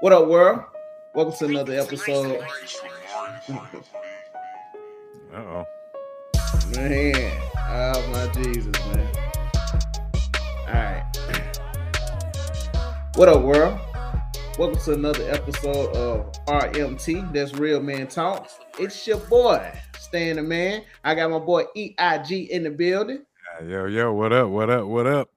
What up, world? Welcome to another episode. Uh oh. Man, oh my Jesus, man. All right. What up, world? Welcome to another episode of RMT. That's Real Man Talk. It's your boy, Stan the Man. I got my boy EIG in the building. Yo, yo, what up? What up? What up?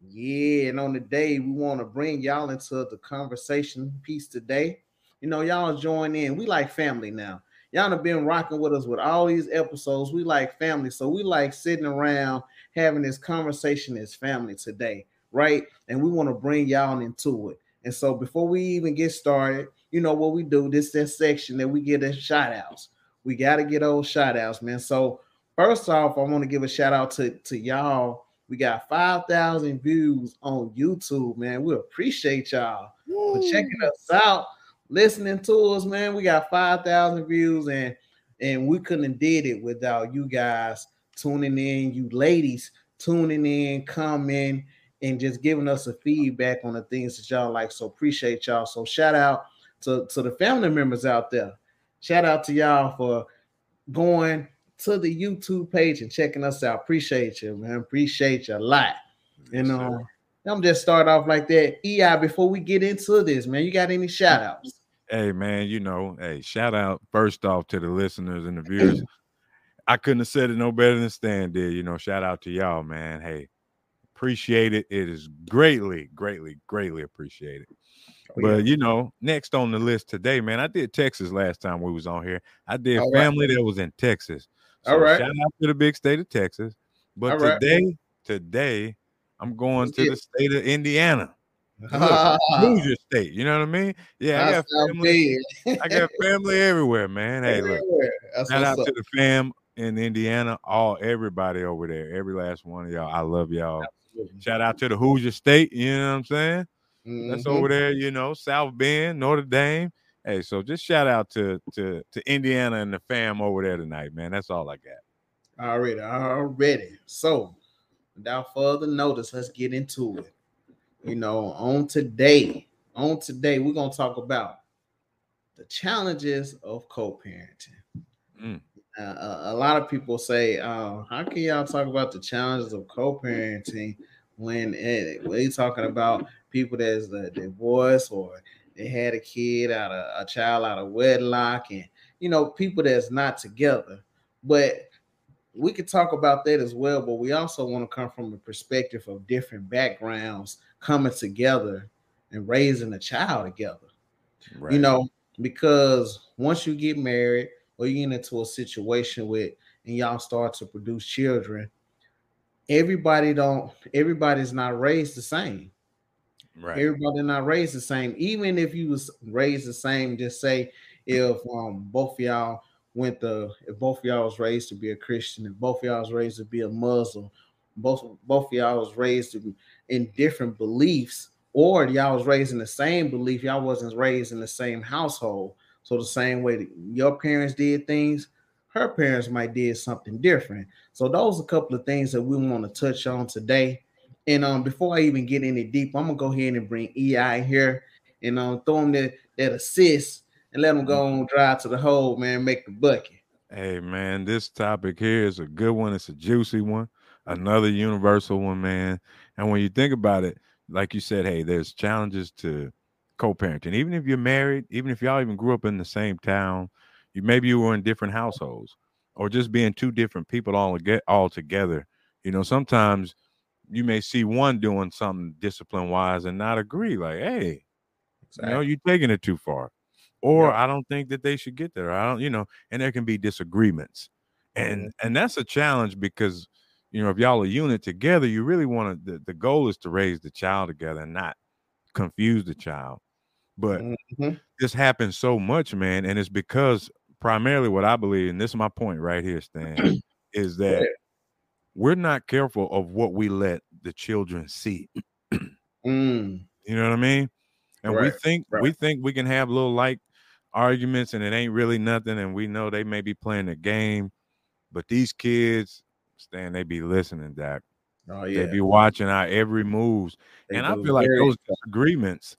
Yeah, and on the day we want to bring y'all into the conversation piece today. You know, y'all join in. We like family now. Y'all have been rocking with us with all these episodes. We like family, so we like sitting around having this conversation as family today, right? And we want to bring y'all into it. And so before we even get started, you know what we do? This that section that we get as shout outs. We got to get old shout outs, man. So first off, I want to give a shout out to, to y'all. We got 5,000 views on YouTube, man. We appreciate y'all for checking us out, listening to us, man. We got 5,000 views and and we couldn't have did it without you guys tuning in, you ladies tuning in, coming and just giving us a feedback on the things that y'all like. So appreciate y'all. So shout out to, to the family members out there. Shout out to y'all for going to the YouTube page and checking us out. Appreciate you, man. Appreciate you a lot. You know, I'm just start off like that. EI, before we get into this, man, you got any shout outs? Hey, man, you know, hey, shout out first off to the listeners and the viewers. I couldn't have said it no better than Stan did. You know, shout out to y'all, man. Hey, appreciate it. It is greatly, greatly, greatly appreciated. Oh, but yeah. you know, next on the list today, man, I did Texas last time we was on here. I did All family right. that was in Texas. So All right. Shout out to the big state of Texas. But All today, right. today, I'm going to the state of Indiana. Lose your state. You know what I mean? Yeah, I got family. I got family everywhere, man. Hey, look. Shout out up. to the fam in Indiana, all everybody over there, every last one of y'all. I love y'all. Absolutely. Shout out to the Hoosier State. You know what I'm saying? Mm-hmm. That's over there. You know, South Bend, Notre Dame. Hey, so just shout out to to to Indiana and the fam over there tonight, man. That's all I got. Already, already. So, without further notice, let's get into it. You know, on today, on today, we're gonna talk about the challenges of co-parenting. Mm. Uh, a lot of people say, uh, "How can y'all talk about the challenges of co-parenting when it, when you talking about people that's the divorce or they had a kid out of a child out of wedlock, and you know people that's not together?" But we could talk about that as well. But we also want to come from a perspective of different backgrounds coming together and raising a child together. Right. You know, because once you get married or you get into a situation with and y'all start to produce children, everybody don't everybody's not raised the same. Right. Everybody not raised the same. Even if you was raised the same, just say if um both y'all went to if both y'all was raised to be a Christian, if both y'all was raised to be a Muslim, both both y'all was raised to in different beliefs, or y'all was raised in the same belief, y'all wasn't raised in the same household. So the same way that your parents did things, her parents might did something different. So those are a couple of things that we want to touch on today. And um, before I even get any deep, I'm gonna go ahead and bring EI here and um, throw him that, that assist and let him go on drive to the hole, man, make the bucket. Hey man, this topic here is a good one. It's a juicy one, another universal one, man. And when you think about it, like you said, hey, there's challenges to co-parenting. Even if you're married, even if y'all even grew up in the same town, you maybe you were in different households, or just being two different people all get all together. You know, sometimes you may see one doing something discipline wise and not agree. Like, hey, exactly. you know, you're taking it too far, or I don't think that they should get there. I don't, you know, and there can be disagreements, and mm-hmm. and that's a challenge because you know if y'all are unit together, you really want to. The, the goal is to raise the child together and not confuse the child. But mm-hmm. this happens so much, man, and it's because primarily what I believe, and this is my point right here, Stan, is that we're not careful of what we let the children see. mm. You know what I mean? And right. we think right. we think we can have little like arguments and it ain't really nothing, and we know they may be playing a game, but these kids, Stan, they be listening, Dak. Oh yeah, they be watching our every moves, they and I feel like those disagreements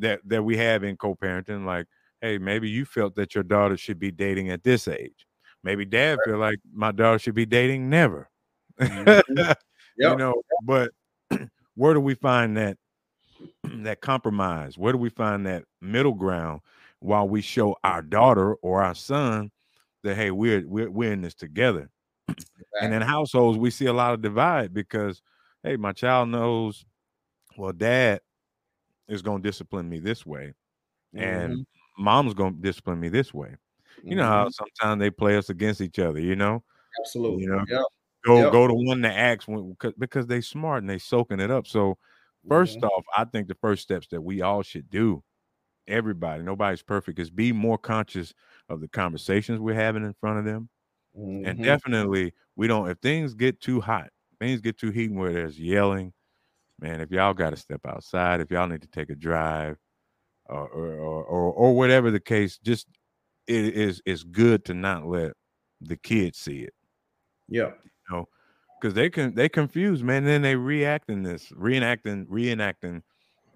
that that we have in co-parenting. Like, hey, maybe you felt that your daughter should be dating at this age. Maybe dad right. feel like my daughter should be dating never. Mm-hmm. yep. you know, but where do we find that that compromise? Where do we find that middle ground while we show our daughter or our son that hey, we're we're, we're in this together? Exactly. And in households, we see a lot of divide because hey, my child knows, well, dad is going to discipline me this way, mm-hmm. and mom's going to discipline me this way. You know how mm-hmm. sometimes they play us against each other. You know, absolutely. You know, yep. Go yep. go to one that acts when, because they smart and they soaking it up. So 1st mm-hmm. off, I think the first steps that we all should do, everybody, nobody's perfect, is be more conscious of the conversations we're having in front of them. Mm-hmm. And definitely, we don't, if things get too hot, things get too heated where there's yelling, man, if y'all got to step outside, if y'all need to take a drive, or, or, or, or whatever the case, just it is it's good to not let the kids see it. Yeah. Know, because they can they confuse, man. then they react in this, reenacting, reenacting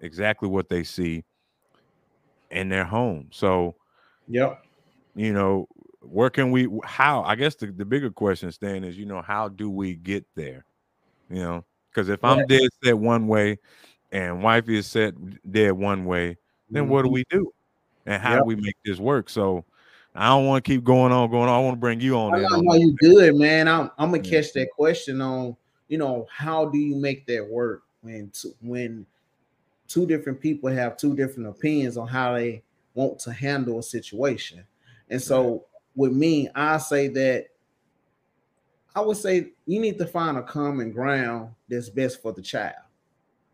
exactly what they see in their home. So, yep. You know, where can we how i guess the, the bigger question stan is you know how do we get there you know because if i'm dead set one way and wifey is set dead one way then mm-hmm. what do mm-hmm. we do and how yep. do we make this work so i don't want to keep going on going on i want to bring you on I know, you good man i'm, I'm gonna catch that question on you know how do you make that work when when two different people have two different opinions on how they want to handle a situation and so with me, I say that I would say you need to find a common ground that's best for the child.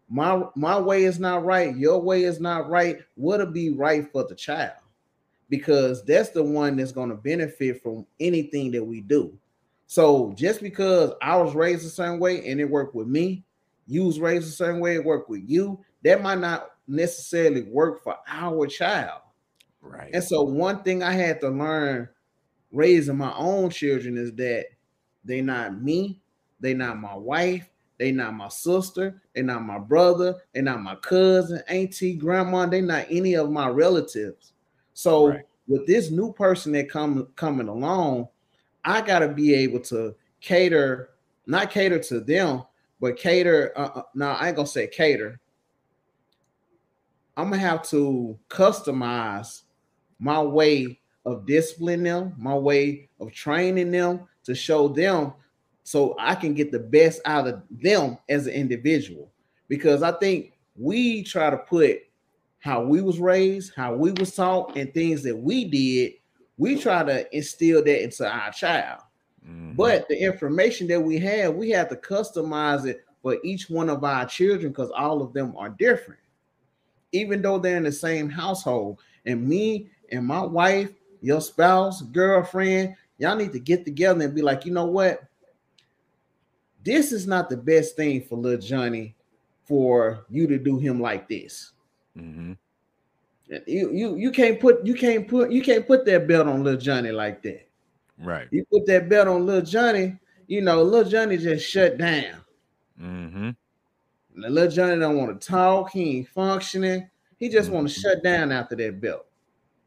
My my way is not right, your way is not right. What'll be right for the child? Because that's the one that's going to benefit from anything that we do. So just because I was raised a certain way and it worked with me, you was raised a certain way, it worked with you, that might not necessarily work for our child. Right. And so one thing I had to learn raising my own children is that they not me, they not my wife, they not my sister, they not my brother, they not my cousin, auntie, grandma, they not any of my relatives. So right. with this new person that come coming along, I gotta be able to cater, not cater to them, but cater. Uh, uh now I ain't gonna say cater. I'm gonna have to customize my way of disciplining them, my way of training them to show them so I can get the best out of them as an individual. Because I think we try to put how we was raised, how we was taught, and things that we did, we try to instill that into our child. Mm-hmm. But the information that we have, we have to customize it for each one of our children because all of them are different, even though they're in the same household. And me and my wife your spouse, girlfriend, y'all need to get together and be like, you know what? This is not the best thing for little Johnny for you to do him like this. Mm-hmm. You, you you can't put you can't put you can't put that belt on little Johnny like that. Right. You put that belt on little Johnny, you know, little Johnny just shut down. Mm-hmm. Little Johnny don't want to talk. He ain't functioning. He just mm-hmm. want to shut down after that belt.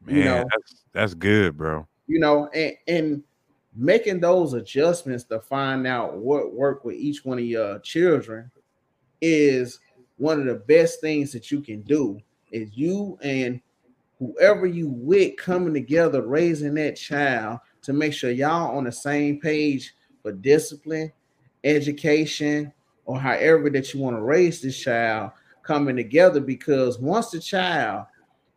Man, you know, that's, that's good, bro. You know, and, and making those adjustments to find out what worked with each one of your children is one of the best things that you can do. Is you and whoever you with coming together, raising that child to make sure y'all on the same page for discipline, education, or however that you want to raise this child coming together. Because once the child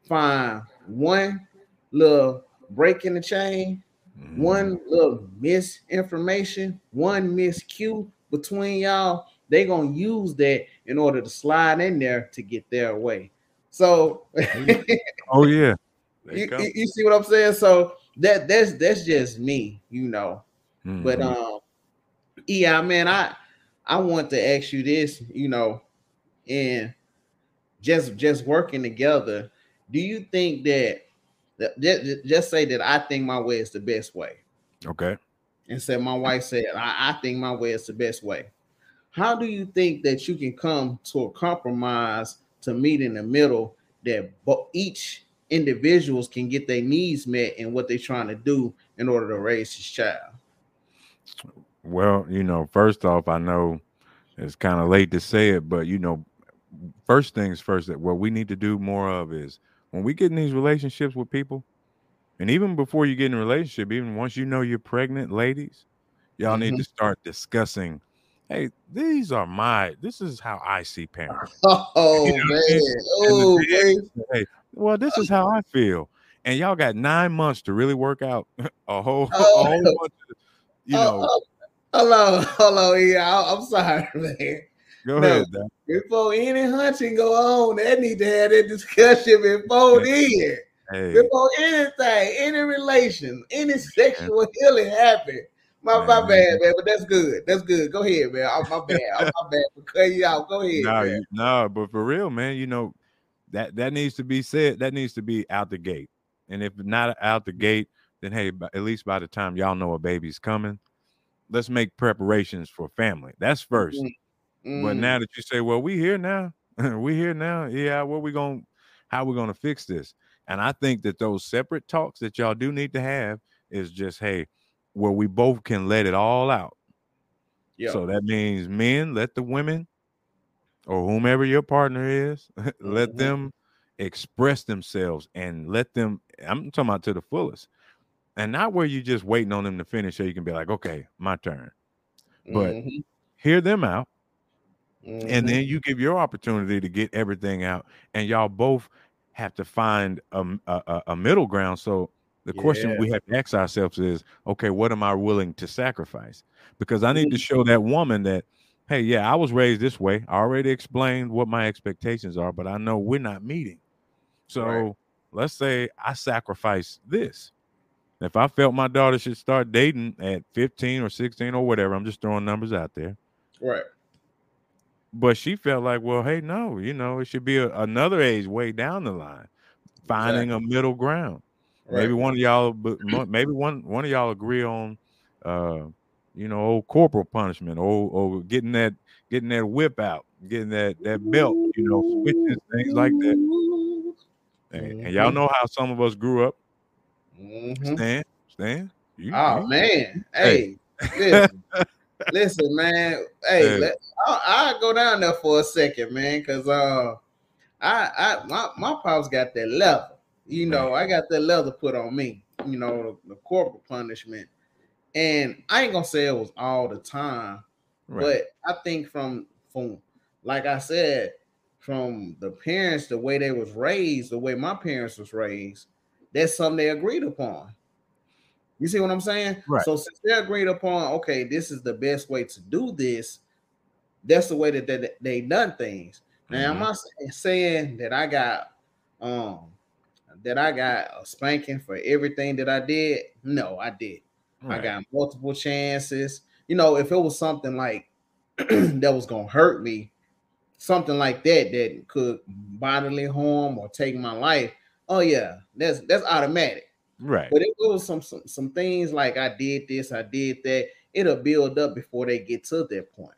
find one little break in the chain, mm-hmm. one little misinformation, one miscue between y'all, they gonna use that in order to slide in there to get their way. So, oh yeah, you, you, see what I'm saying? So that that's that's just me, you know. Mm-hmm. But um, yeah, man, I I want to ask you this, you know, and just just working together do you think that, just, just say that I think my way is the best way? Okay. And said my wife said I, I think my way is the best way. How do you think that you can come to a compromise to meet in the middle that each individuals can get their needs met and what they're trying to do in order to raise his child. Well, you know, first off, I know it's kind of late to say it, but you know, first things first, that what we need to do more of is when we get in these relationships with people, and even before you get in a relationship, even once you know you're pregnant, ladies, y'all mm-hmm. need to start discussing. Hey, these are my. This is how I see parents. Oh you know, man! Oh man! Hey, well, this is how I feel, and y'all got nine months to really work out a whole, oh. a whole bunch of, you oh, know. Oh, hello, hello, yeah. I'm sorry, man. Go no, ahead. Before any hunting go on, they need to have that discussion before then. Hey. Before anything, any relation, any sexual healing happen. My, my bad, man, but that's good. That's good. Go ahead, man. I'm, my bad. I'm, my bad for cutting you out. Go ahead. No, man. no, but for real, man, you know that that needs to be said. That needs to be out the gate. And if not out the gate, then hey, at least by the time y'all know a baby's coming, let's make preparations for family. That's 1st mm-hmm. But now that you say, well, we here now, we here now. Yeah, what we gonna, how we gonna fix this? And I think that those separate talks that y'all do need to have is just, hey, where we both can let it all out. Yeah. So that means men let the women or whomever your partner is, let mm-hmm. them express themselves and let them, I'm talking about to the fullest. And not where you're just waiting on them to finish so you can be like, okay, my turn. But mm-hmm. hear them out. Mm-hmm. And then you give your opportunity to get everything out. And y'all both have to find a, a, a middle ground. So the yeah. question we have to ask ourselves is, okay, what am I willing to sacrifice? Because I need to mm-hmm. show that woman that, hey, yeah, I was raised this way. I already explained what my expectations are, but I know we're not meeting. So right. let's say I sacrifice this. If I felt my daughter should start dating at 15 or 16 or whatever, I'm just throwing numbers out there. Right but she felt like, well, hey, no, you know, it should be a, another age way down the line, finding exactly. a middle ground. Maybe one of y'all, but maybe one one of y'all agree on, uh, you know, old corporal punishment, or or getting that getting that whip out, getting that that belt, you know, switches things like that. And, mm-hmm. and y'all know how some of us grew up. Mm-hmm. Stan, Stan. You, oh you, man, hey, hey listen, man. Hey, hey. Let, I, will go down there for a second, man, because uh, I, I, my, my pops got that leather. You know, I got that leather put on me. You know, the, the corporal punishment, and I ain't gonna say it was all the time, right. but I think from from like I said, from the parents, the way they was raised, the way my parents was raised, that's something they agreed upon. You see what I'm saying? Right. So since they agreed upon, okay, this is the best way to do this, that's the way that they, they done things. Now, mm-hmm. I'm not saying that I got um that I got a spanking for everything that I did. No, I did. Right. I got multiple chances. You know, if it was something like that was gonna hurt me, something like that that could bodily harm or take my life. Oh yeah, that's that's automatic. Right. But it was some, some some things like I did this, I did that. It'll build up before they get to that point.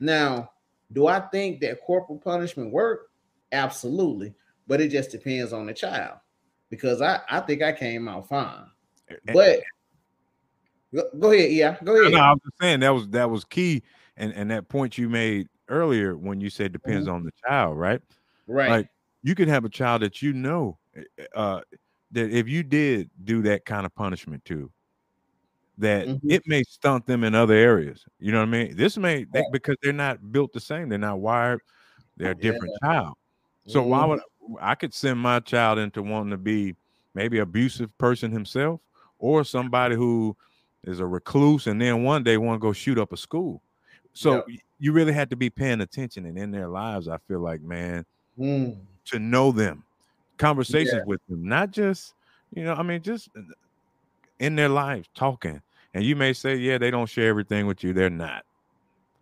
Now, do I think that corporal punishment work? Absolutely, but it just depends on the child. Because I I think I came out fine. But go, ahead, yeah, go ahead. No, I was just saying that was that was key, and and that point you made earlier when you said depends mm-hmm. on the child, right? Right. Like you could have a child that you know eh, eh, uh that if you did do that kind of punishment to, that mm-hmm. it may stunt them in other areas. You know what I mean? This may they, because they're not built the same. They're not wired. They're a different yeah. child. So mm-hmm. why would I could send my child into wanting to be maybe abusive person himself or somebody who is a recluse and then one day want to go shoot up a school. So yeah. you really had to be paying attention and in their lives. I feel like man mm. to know them conversations yeah. with them, not just you know, I mean, just in their lives talking. And you may say, yeah, they don't share everything with you. They're not.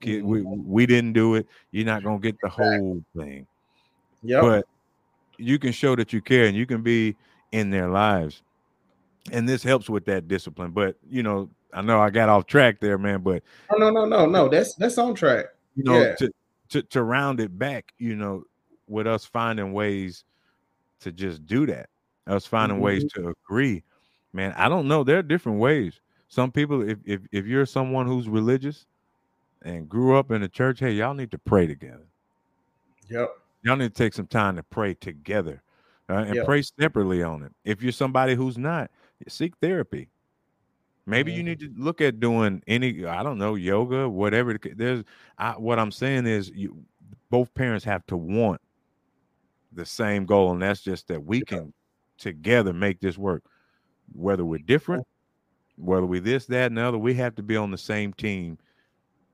We mm-hmm. we didn't do it. You're not gonna get the whole thing. Yeah. But you can show that you care and you can be in their lives. And this helps with that discipline. But you know, I know I got off track there, man. But oh, no, no, no, no. That's that's on track. You know, yeah. to, to to round it back, you know, with us finding ways to just do that. Us finding mm-hmm. ways to agree. Man, I don't know. There are different ways. Some people, if if if you're someone who's religious and grew up in the church, hey, y'all need to pray together. Yep. Y'all need to take some time to pray together uh, and pray separately on it. If you're somebody who's not, seek therapy. Maybe mm-hmm. you need to look at doing any, I don't know, yoga, whatever. There's, I, what I'm saying is, you, both parents have to want the same goal, and that's just that we can together make this work. Whether we're different, whether we this, that, and the other, we have to be on the same team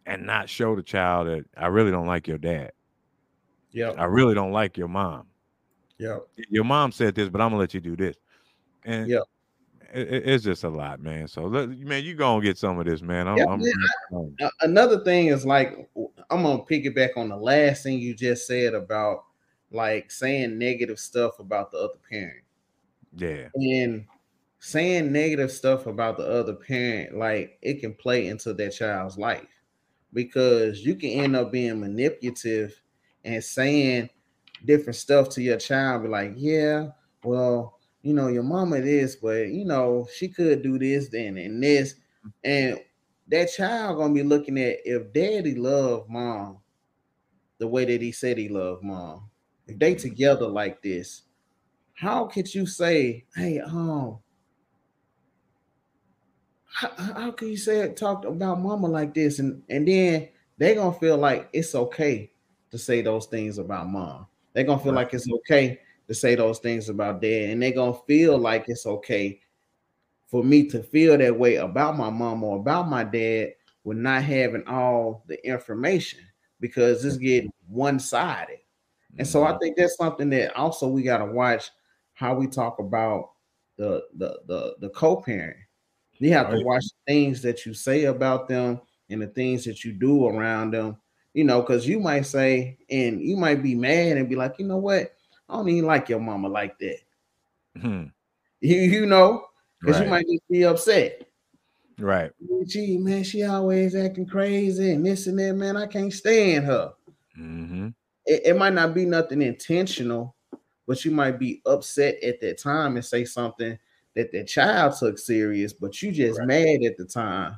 and not show the child that I really don't like your dad. Yeah. I really don't like your mom. Yeah. Your mom said this, but I'm gonna let you do this. And yeah, it, it's just a lot, man. So man, you gonna get some of this, man. I'm, yeah, I'm, man. Another thing is like I'm gonna piggyback on the last thing you just said about like saying negative stuff about the other parent. Yeah. And saying negative stuff about the other parent, like it can play into that child's life because you can end up being manipulative and saying different stuff to your child, be like, yeah, well, you know, your mama this, but you know, she could do this, then and this. And that child gonna be looking at if daddy love mom the way that he said he loved mom, if they together like this, how could you say, hey, um, how, how can you say it talk about mama like this? And and then they gonna feel like it's okay to say those things about mom. They're gonna feel right. like it's okay to say those things about dad, and they're gonna feel like it's okay for me to feel that way about my mom or about my dad with not having all the information because it's getting one-sided. And so I mm-hmm. think that's something that also we got to watch how we talk about the the the, the co-parent. You have to watch the things that you say about them and the things that you do around them you know, because you might say, and you might be mad and be like, you know what, I don't even like your mama like that. Hmm. You, you know, because right. you might just be upset. Right. Gee, man, she always acting crazy and this and that, man. I can't stand her. Mm-hmm. It, it might not be nothing intentional, but you might be upset at that time and say something that the child took serious, but you just right. mad at the time.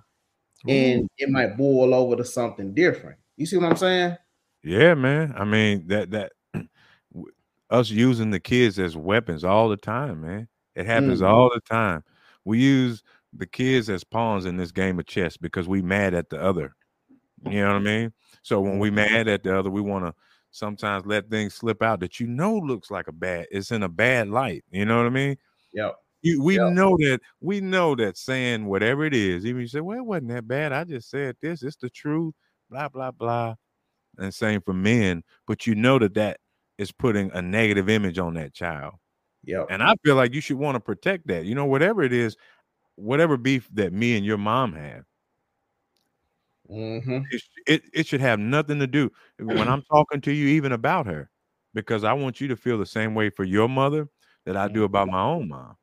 Ooh. And it might boil over to something different. You see what I'm saying? Yeah, man. I mean that that us using the kids as weapons all the time, man. It happens mm-hmm. all the time. We use the kids as pawns in this game of chess because we mad at the other. You know what I mean? So when we mm-hmm. mad at the other, we want to sometimes let things slip out that you know looks like a bad. It's in a bad light. You know what I mean? Yep. You, we yep. know that we know that saying whatever it is, even you say, well, it wasn't that bad. I just said this. It's the truth blah blah blah and same for men but you know that that is putting a negative image on that child. Yeah and i feel like you should want to protect that. You know whatever it is whatever beef that me and your mom have mm-hmm. it, it, it should have nothing to do when i'm talking to you even about her because i want you to feel the same way for your mother that i do about my own mom.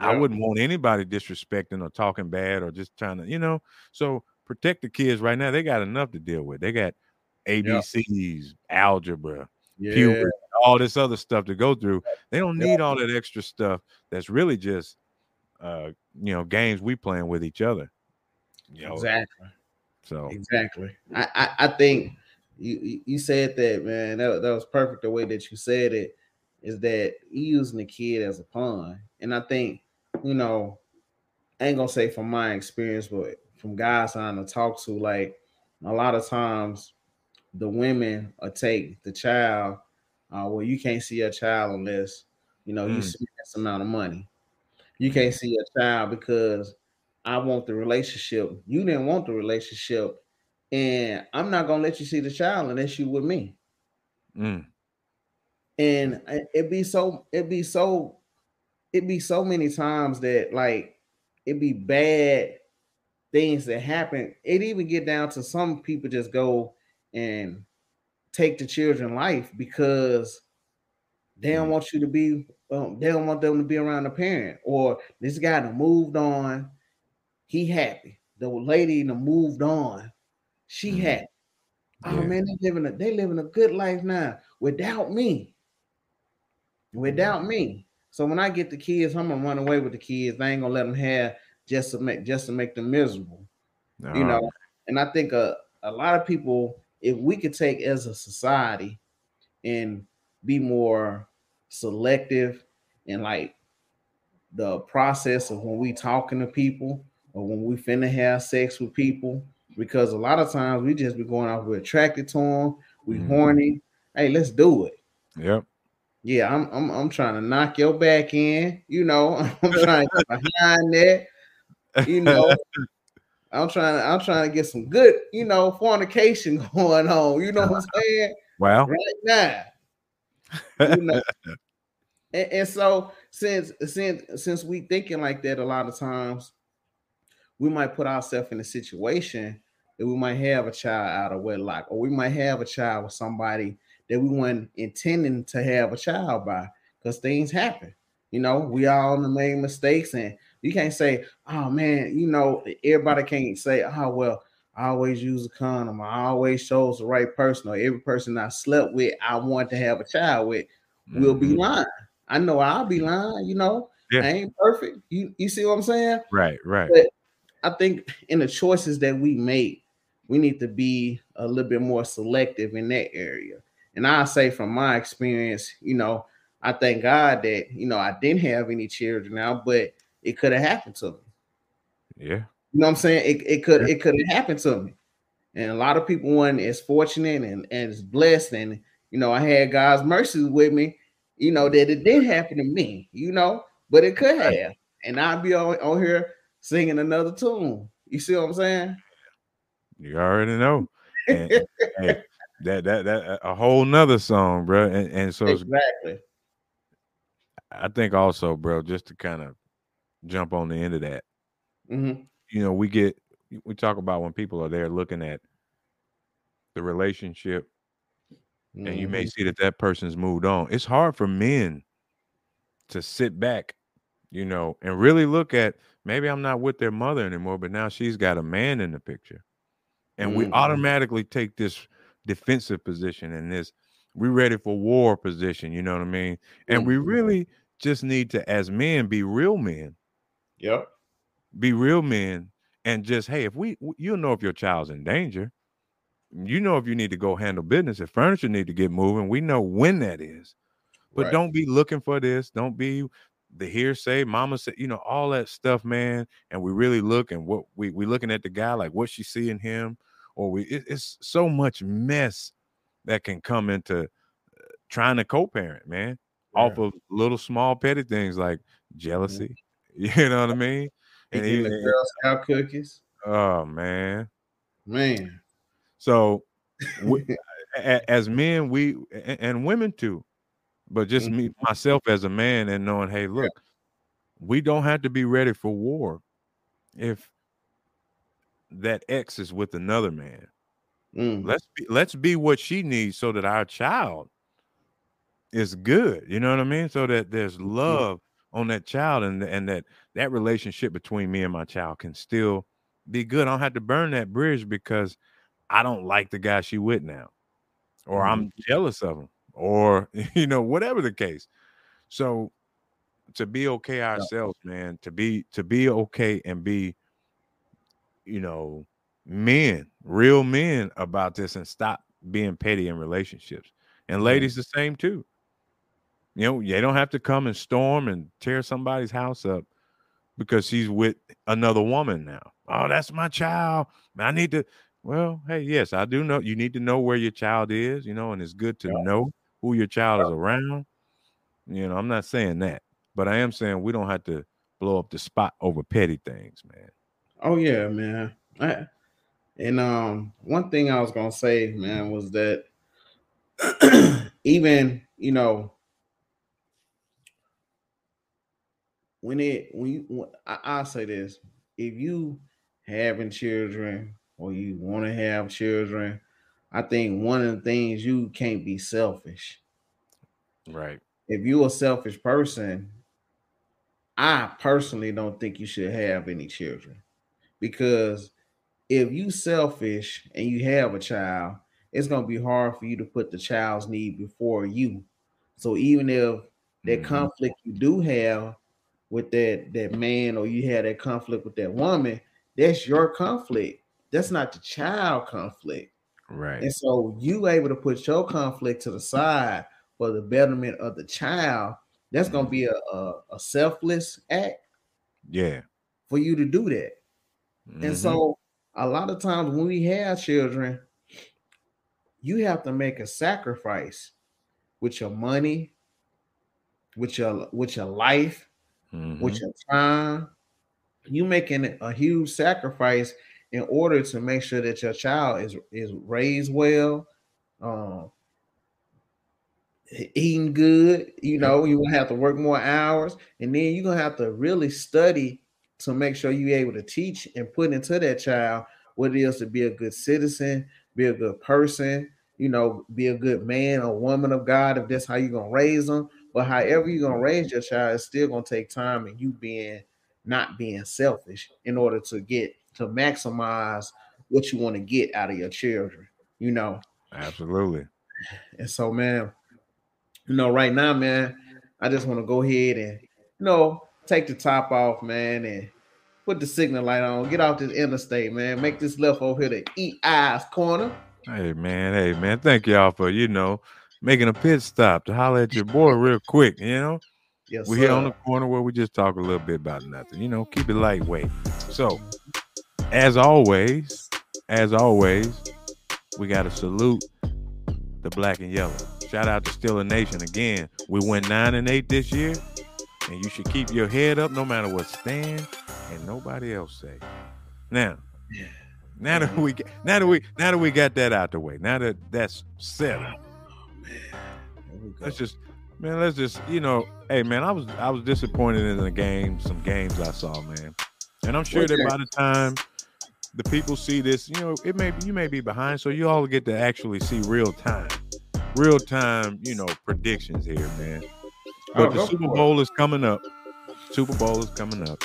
I wouldn't want anybody disrespecting or talking bad or just trying to, you know. So protect the kids right now. They got enough to deal with. They got ABCs, algebra, yeah. puberty, all this other stuff to go through. They don't need all that extra stuff. That's really just, uh, you know, games we playing with each other. You know? Exactly. So exactly. I, I, I think you you said that man. That, that was perfect the way that you said it. Is that you using the kid as a pawn, and I think you know, I ain't gonna say from my experience, but from guys I to talk to, like a lot of times the women will take the child. Uh, well, you can't see a child unless you know mm. you spend this amount of money. You can't see a child because I want the relationship. You didn't want the relationship, and I'm not gonna let you see the child unless you with me. Mm. And it'd be so, it'd be so, it'd be so many times that like it'd be bad things that happen. It even get down to some people just go and take the children life because they don't mm. want you to be um, they don't want them to be around the parent or this guy that moved on he happy the lady that moved on she mm-hmm. happy oh man they living a they living a good life now without me without me. So when I get the kids, I'm gonna run away with the kids. I ain't gonna let them have just to make just to make them miserable. You know, and I think a, a lot of people, if we could take as a society and be more selective and like the process of when we talking to people or when we finna have sex with people, because a lot of times we just be going off, we're attracted to them, we mm-hmm. horny. Hey, let's do it. Yep. Yeah, I'm, I'm I'm trying to knock your back in, you know. I'm trying to get behind that, you know. I'm trying to I'm trying to get some good, you know, fornication going on. You know what I'm saying? Well, right now. You know? and, and so since since since we thinking like that a lot of times, we might put ourselves in a situation that we might have a child out of wedlock, or we might have a child with somebody that we weren't intending to have a child by, because things happen. You know, we all make mistakes, and you can't say, "Oh man," you know, everybody can't say, "Oh well." I always use a condom. I always chose the right person, or every person I slept with, I want to have a child with, mm-hmm. will be mm-hmm. lying. I know I'll be lying. You know, yeah. I ain't perfect. You you see what I'm saying? Right, right. But I think in the choices that we make, we need to be a little bit more selective in that area. And I say from my experience, you know, I thank God that you know I didn't have any children now, but it could have happened to me. Yeah. You know what I'm saying? It, it could yeah. it could have happened to me. And a lot of people weren't as fortunate and, and as blessed. And you know, I had God's mercy with me, you know, that it did happen to me, you know, but it could have. And I'd be on, on here singing another tune. You see what I'm saying? You already know. And, that that that a whole nother song, bro. And, and so exactly. I think also, bro, just to kind of jump on the end of that. Mm-hmm. You know, we get we talk about when people are there looking at the relationship, mm-hmm. and you may mm-hmm. see that that person's moved on. It's hard for men to sit back, you know, and really look at maybe I'm not with their mother anymore, but now she's got a man in the picture, and mm-hmm. we automatically take this defensive position and this we ready for war position. You know what I mean? And we mm-hmm. really just need to, as men, be real men. Yep. Be real men and just hey, if we you know if your child's in danger, you know if you need to go handle business, if furniture need to get moving, we know when that is. But right. don't be looking for this. Don't be the hearsay, mama said, you know, all that stuff, man. And we really look and what we we looking at the guy like what she see in him, or we it, it's so much mess that can come into uh, trying to co-parent, man, yeah. off of little small petty things like mm-hmm. jealousy. You know what I mean? And even the Girl Scout cookies. Oh man, man. So, we, as men, we and women too, but just mm-hmm. me myself as a man and knowing, hey, look, we don't have to be ready for war if that X is with another man. Mm. Let's be let's be what she needs so that our child is good. You know what I mean? So that there's mm-hmm. love on that child and and that that relationship between me and my child can still be good. I don't have to burn that bridge because I don't like the guy she with now, or mm. I'm mm-hmm. jealous of him, or you know whatever the case. So to be okay ourselves, man, to be to be okay and be, you know, men, real men about this and stop being petty in relationships. And ladies, the same too. You know, they don't have to come and storm and tear somebody's house up because she's with another woman now. Oh, that's my child. I need to. Well, hey, yes, I do know. You need to know where your child is, you know, and it's good to yeah. know who your child is around. You know, I'm not saying that, but I am saying we don't have to blow up the spot over petty things, man. Oh yeah, man. I, and um, one thing I was gonna say, man, was that even you know when it when you when, I, I'll say this, if you having children or you want to have children, I think one of the things you can't be selfish. Right. If you're a selfish person, I personally don't think you should have any children because if you selfish and you have a child, it's gonna be hard for you to put the child's need before you. So even if that Mhm. conflict you do have with that that man or you had that conflict with that woman, that's your conflict. That's not the child conflict. Right. And so you able to put your conflict to the side for the betterment of the child. That's gonna be a, a, a selfless act Yeah. for you to do that. Mhm. And so a lot of times when we have children, you have to make a sacrifice with your money, with your with your life, Mhm. with your time. You making a huge sacrifice in order to make sure that your child is is raised well, um, eating good. You know, you're gonna have to work more hours, and then you're gonna have to really study to make sure you're able to teach and put into that child what it is to be a good citizen, be a good person, you know, be a good man or woman of God, if that's how you're gonna raise them. But however you're gonna raise your child, it's still gonna take time and you being not being selfish in order to get to maximize what you want to get out of your children, you know. Absolutely. And so, man, you know, right now, man, I just want to go ahead and, you know, take the top off, man, and put the signal light on, get off this interstate, man, make this left over here to EI's Corner. Hey man, hey man, thank y'all for you know making a pit stop to holler at your boy real quick. You know, Yes, we're here on the corner where we just talk a little bit about nothing. You know, keep it lightweight. So, as always, as always, we got to salute the black and yellow. Shout out to Steelers Nation again. We went nine and eight this year, and you should keep your head up no matter what Stan and nobody else say. Now, now that we now that we now that we got that out the way, now that that's settled, Go. let's just man, let's just you know, hey man, I was I was disappointed in the game, some games I saw, man, and I'm sure that by the time the people see this, you know, it may be you may be behind, so you all get to actually see real time, real time, you know, predictions here, man. Oh, But the Super. Bowl is coming up. Super Bowl is coming up.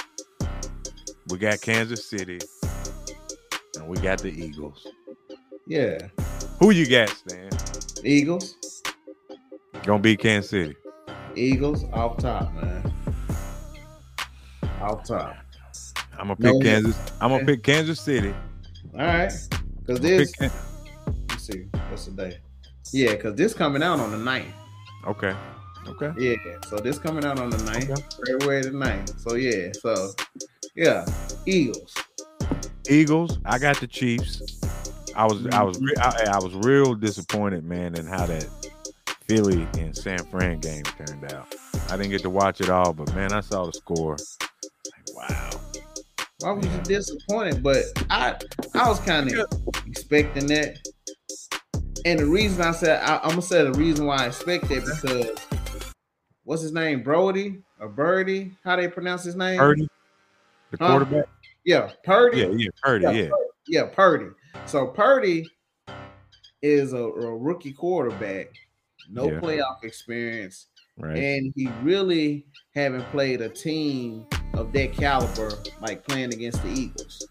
We got Kansas City, and we got the Eagles. Yeah, Who you got, Stan? Eagles, Gonna be Kansas City. Eagles off top, man. Off top. I'm gonna pick No, Kansas. I'm gonna pick Kansas City. All right, because this. pick Let's see, what's the day? Yeah, because this coming out on the 9th. okay. Okay. Yeah, so this coming out on the 9th, Okay. February the 9th. So yeah, so yeah, Eagles. Eagles. I got the Chiefs. I was I was I, I was real disappointed, man, in how that Philly and San Fran game turned out. I didn't get to watch it all, but man, I saw the score. Like, wow. Why was you disappointed? But I I was kind of expecting that. And the reason I said I, I'm gonna say the reason why I expect that because what's his name? Brody or Birdie? How they pronounce his name? Purdy, the quarterback. Yeah, Purdy. Yeah, yeah, Purdy. Yeah, Yeah, Yeah, Purdy. So Purdy is a, a rookie quarterback, no Yeah. playoff experience, right. and he really haven't played a team of that caliber like playing against the Eagles.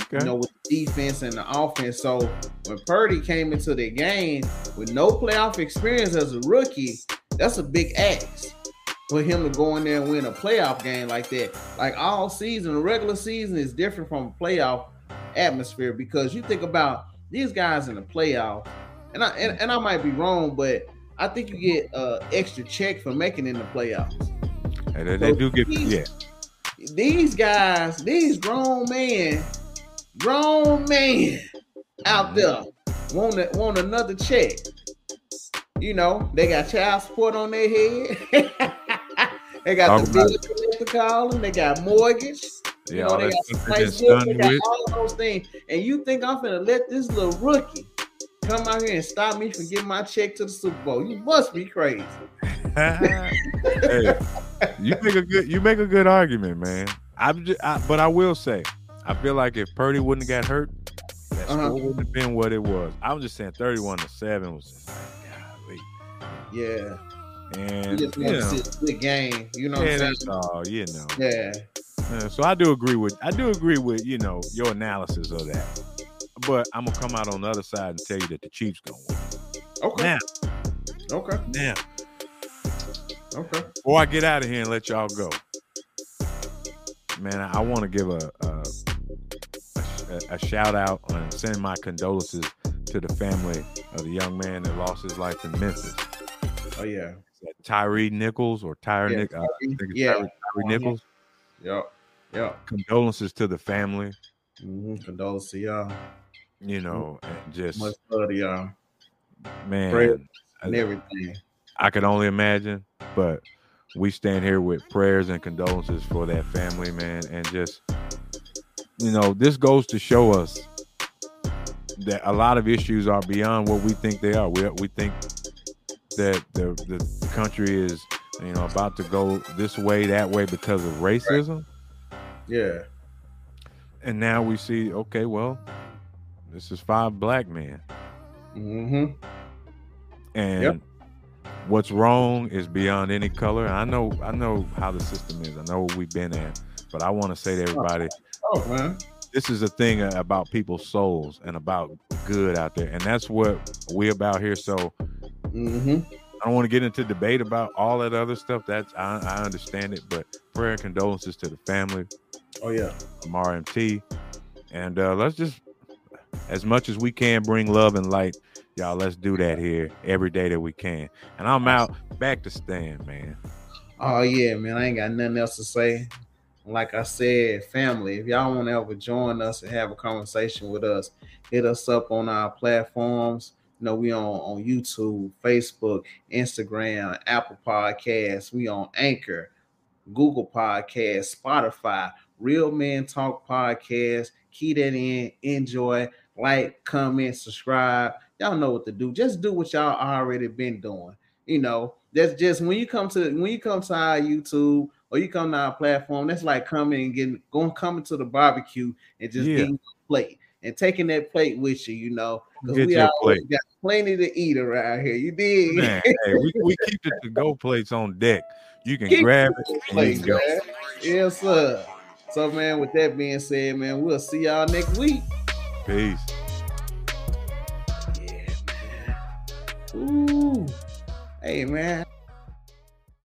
Okay. You know, with the defense and the offense. So when Purdy came into the game with no playoff experience as a rookie, that's a big ask for him to go in there and win a playoff game like that. Like all season, the regular season is different from a playoff atmosphere because you think about these guys in the playoff, and I and, and I might be wrong, but I think you get uh extra check for making in the playoffs. Hey, they, they do get yeah. These guys, these grown men, grown men out there want a- want another check. You know, they got child support on their head. they got Talk the bill collector calling. They got mortgage. You Yeah, know, all they got they price just book, stunned they you got all those things. And you think I'm gonna let this little rookie come out here and stop me from getting my check to the Super Bowl? You must be crazy. hey, you make a good you make a good argument, man. I'm just, I, but I will say, I feel like if Purdy wouldn't have got hurt, that Uh-huh. score wouldn't have been what it was. I'm just saying, 31 to seven was just like, golly. Yeah. And You just you want know, to see a good game. You know what yeah, I'm saying? that's all. You know. Yeah. Uh, so I do agree with I do agree with you know your analysis of that. But I'm gonna come out on the other side and tell you that the Chiefs gonna win. Okay. Now, Okay. now, Okay. Before I get out of here and let y'all go, man, I, I want to give a a, a a shout out and send my condolences to the family of the young man that lost his life in Memphis. Oh yeah. Tyree Nichols or Tyre Yeah, Nick? Uh, I think it's yeah. Tyree, Tyree Nichols. Yep. Yep. Condolences to the family. hmm Condolences to y'all. You know, and just Much love to y'all man, and everything. I could only imagine, but we stand here with prayers and condolences for that family, man, and just you know, this goes to show us that a lot of issues are beyond what we think they are. We we think that the the country is you know about to go this way that way because of racism, Yeah. and now we see okay, well, this is five black men, Mm-hmm. and Yep. what's wrong is beyond any color. I know I know how the system is. I know what we've been at, but I want to say to everybody, Oh man. this is a thing about people's souls and about good out there, and that's what we about here. So Mm-hmm. I don't want to get into debate about all that other stuff. That's I, I understand it, but prayer and condolences to the family Oh yeah. from RMT, and uh, let's just as much as we can bring love and light, y'all. Let's do that here every day that we can. And I'm out back to Stan, man. Oh yeah, man. I ain't got nothing else to say. Like I said, family, if y'all want to ever join us and have a conversation with us, hit us up on our platforms. You know, we on on YouTube, Facebook, Instagram, Apple Podcasts. We on Anchor, Google Podcasts, Spotify, Real Men Talk Podcast. Key that in, enjoy, like, comment, subscribe. Y'all know what to do. Just do what y'all already been doing. You know, that's just when you come to when you come to our YouTube or you come to our platform, that's like coming and getting going coming to the barbecue and just Yeah. getting a plate and taking that plate with you, you know, because we always plate. got plenty to eat around here. You did Man, hey, we, we keep the to go plates on deck. You can Keep grab it and you place, can go. Yes, sir. So, man, with that being said, man, we'll see y'all next week. Peace. Yeah, man. Ooh. Hey, man.